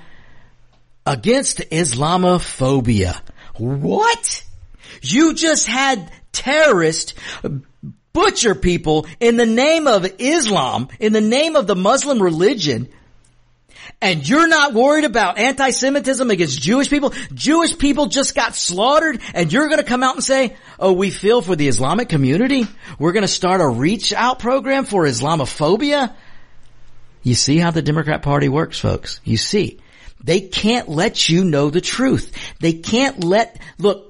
against Islamophobia. What? You just had terrorists butcher people in the name of Islam, in the name of the Muslim religion. And you're not worried about anti-Semitism against Jewish people? Jewish people just got slaughtered and you're gonna come out and say, oh, we feel for the Islamic community? We're gonna start a reach out program for Islamophobia? You see how the Democrat party works, folks. You see. They can't let you know the truth. They can't let, look,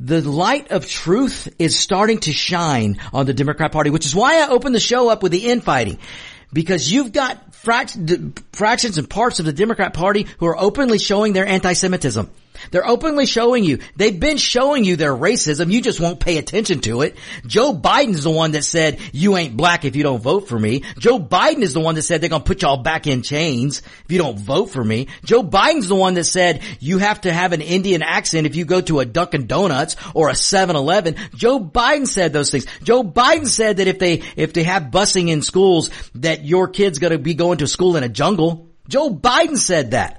the light of truth is starting to shine on the Democrat party, which is why I opened the show up with the infighting. Because you've got fractions and parts of the Democrat party who are openly showing their anti-Semitism. They're openly showing you. They've been showing you their racism. You just won't pay attention to it. Joe Biden's the one that said, you ain't black if you don't vote for me. Joe Biden is the one that said they're going to put y'all back in chains if you don't vote for me. Joe Biden's the one that said you have to have an Indian accent if you go to a Dunkin' Donuts or a 7-Eleven. Joe Biden said those things. Joe Biden said that if they, if they have busing in schools, that your kid's going to be going to school in a jungle. Joe Biden said that.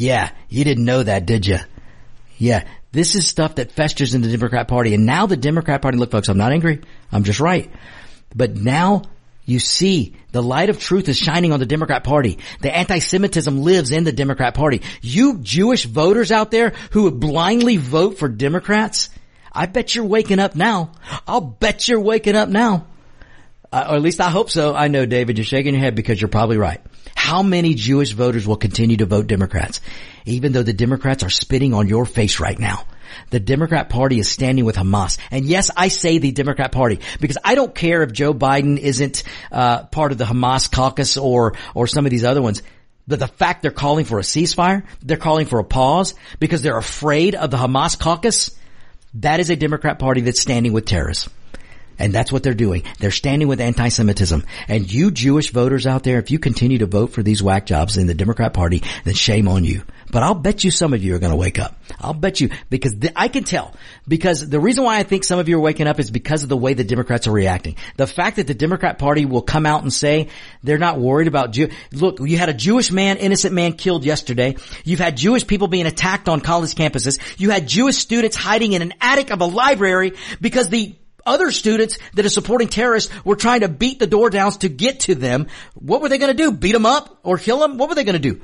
Yeah, you didn't know that, did you? Yeah, this is stuff that festers in the Democrat Party. And now the Democrat Party, look folks, I'm not angry. I'm just right. But now you see the light of truth is shining on the Democrat Party. The anti-Semitism lives in the Democrat Party. You Jewish voters out there who would blindly vote for Democrats, I bet you're waking up now. I'll bet you're waking up now. Uh, or at least I hope so. I know, David, you're shaking your head because you're probably right. How many Jewish voters will continue to vote Democrats? Even though the Democrats are spitting on your face right now. The Democrat party is standing with Hamas. And yes, I say the Democrat party because I don't care if Joe Biden isn't, uh, part of the Hamas caucus or, or some of these other ones. But the fact they're calling for a ceasefire, they're calling for a pause because they're afraid of the Hamas caucus, that is a Democrat party that's standing with terrorists. And that's what they're doing. They're standing with anti-Semitism. And you Jewish voters out there, if you continue to vote for these whack jobs in the Democrat party, then shame on you. But I'll bet you some of you are going to wake up. I'll bet you because th- I can tell because the reason why I think some of you are waking up is because of the way the Democrats are reacting. The fact that the Democrat party will come out and say they're not worried about Jew. Look, you had a Jewish man, innocent man killed yesterday. You've had Jewish people being attacked on college campuses. You had Jewish students hiding in an attic of a library because the other students that are supporting terrorists were trying to beat the door downs to get to them. What were they going to do? Beat them up or kill them? What were they going to do?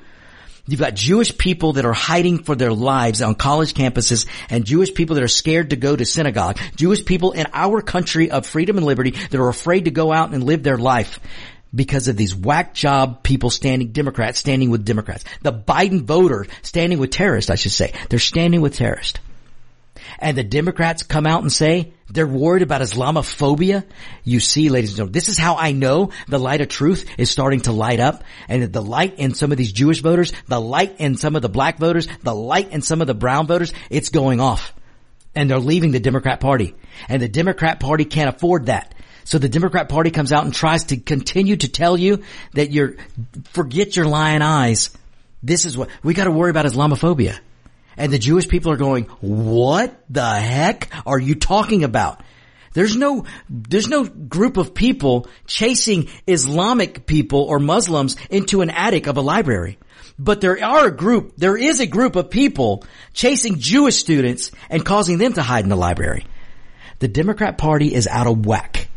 You've got Jewish people that are hiding for their lives on college campuses and Jewish people that are scared to go to synagogue. Jewish people in our country of freedom and liberty that are afraid to go out and live their life because of these whack job people standing, Democrats standing with Democrats. The Biden voter standing with terrorists, I should say. They're standing with terrorists and the Democrats come out and say they're worried about Islamophobia, you see, ladies and gentlemen, this is how I know the light of truth is starting to light up and the light in some of these Jewish voters, the light in some of the black voters, the light in some of the brown voters, it's going off. And they're leaving the Democrat party. And the Democrat party can't afford that. So the Democrat party comes out and tries to continue to tell you that you're, forget your lying eyes. This is what, we gotta worry about Islamophobia. And the Jewish people are going, what the heck are you talking about? There's no, there's no group of people chasing Islamic people or Muslims into an attic of a library. But there are a group, there is a group of people chasing Jewish students and causing them to hide in the library. The Democrat party is out of whack.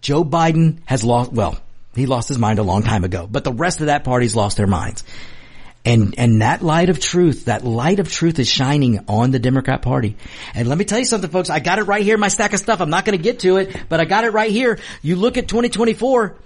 Joe Biden has lost, well, he lost his mind a long time ago, but the rest of that party's lost their minds. And, and that light of truth, that light of truth is shining on the Democrat party. And let me tell you something folks, I got it right here in my stack of stuff. I'm not going to get to it, but I got it right here. You look at 2024,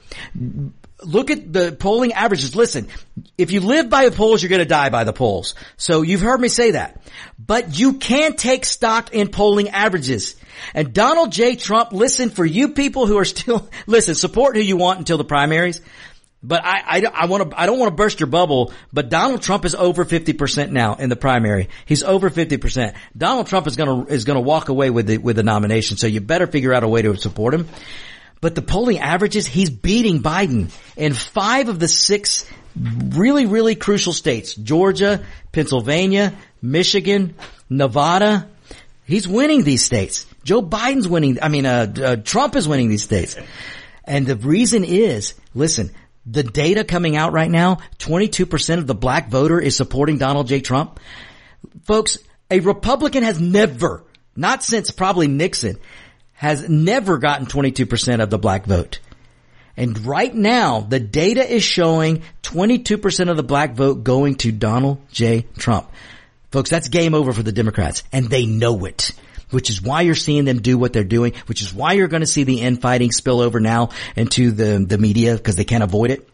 look at the polling averages. Listen, if you live by the polls, you're going to die by the polls. So you've heard me say that. But you can take stock in polling averages. And Donald J. Trump, listen, for you people who are still, *laughs* listen, support who you want until the primaries. But I, I, I want to, I don't want to burst your bubble, but Donald Trump is over 50% now in the primary. He's over 50%. Donald Trump is gonna, is gonna walk away with the, with the nomination. So you better figure out a way to support him. But the polling averages, he's beating Biden in five of the six really, really crucial states. Georgia, Pennsylvania, Michigan, Nevada. He's winning these states. Joe Biden's winning, I mean, uh, uh, Trump is winning these states. And the reason is, listen, the data coming out right now, 22% of the black voter is supporting Donald J. Trump. Folks, a Republican has never, not since probably Nixon, has never gotten 22% of the black vote. And right now, the data is showing 22% of the black vote going to Donald J. Trump. Folks, that's game over for the Democrats and they know it. Which is why you're seeing them do what they're doing, which is why you're going to see the infighting spill over now into the, the media because they can't avoid it.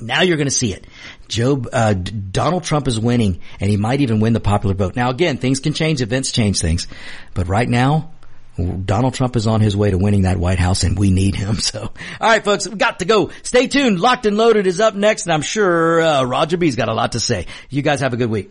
Now you're going to see it. Joe, uh, Donald Trump is winning and he might even win the popular vote. Now again, things can change, events change things, but right now, Donald Trump is on his way to winning that White House and we need him. *laughs* So, all right, folks, we got to go. Stay tuned. Locked and loaded is up next and I'm sure, uh, Roger B's got a lot to say. You guys have a good week.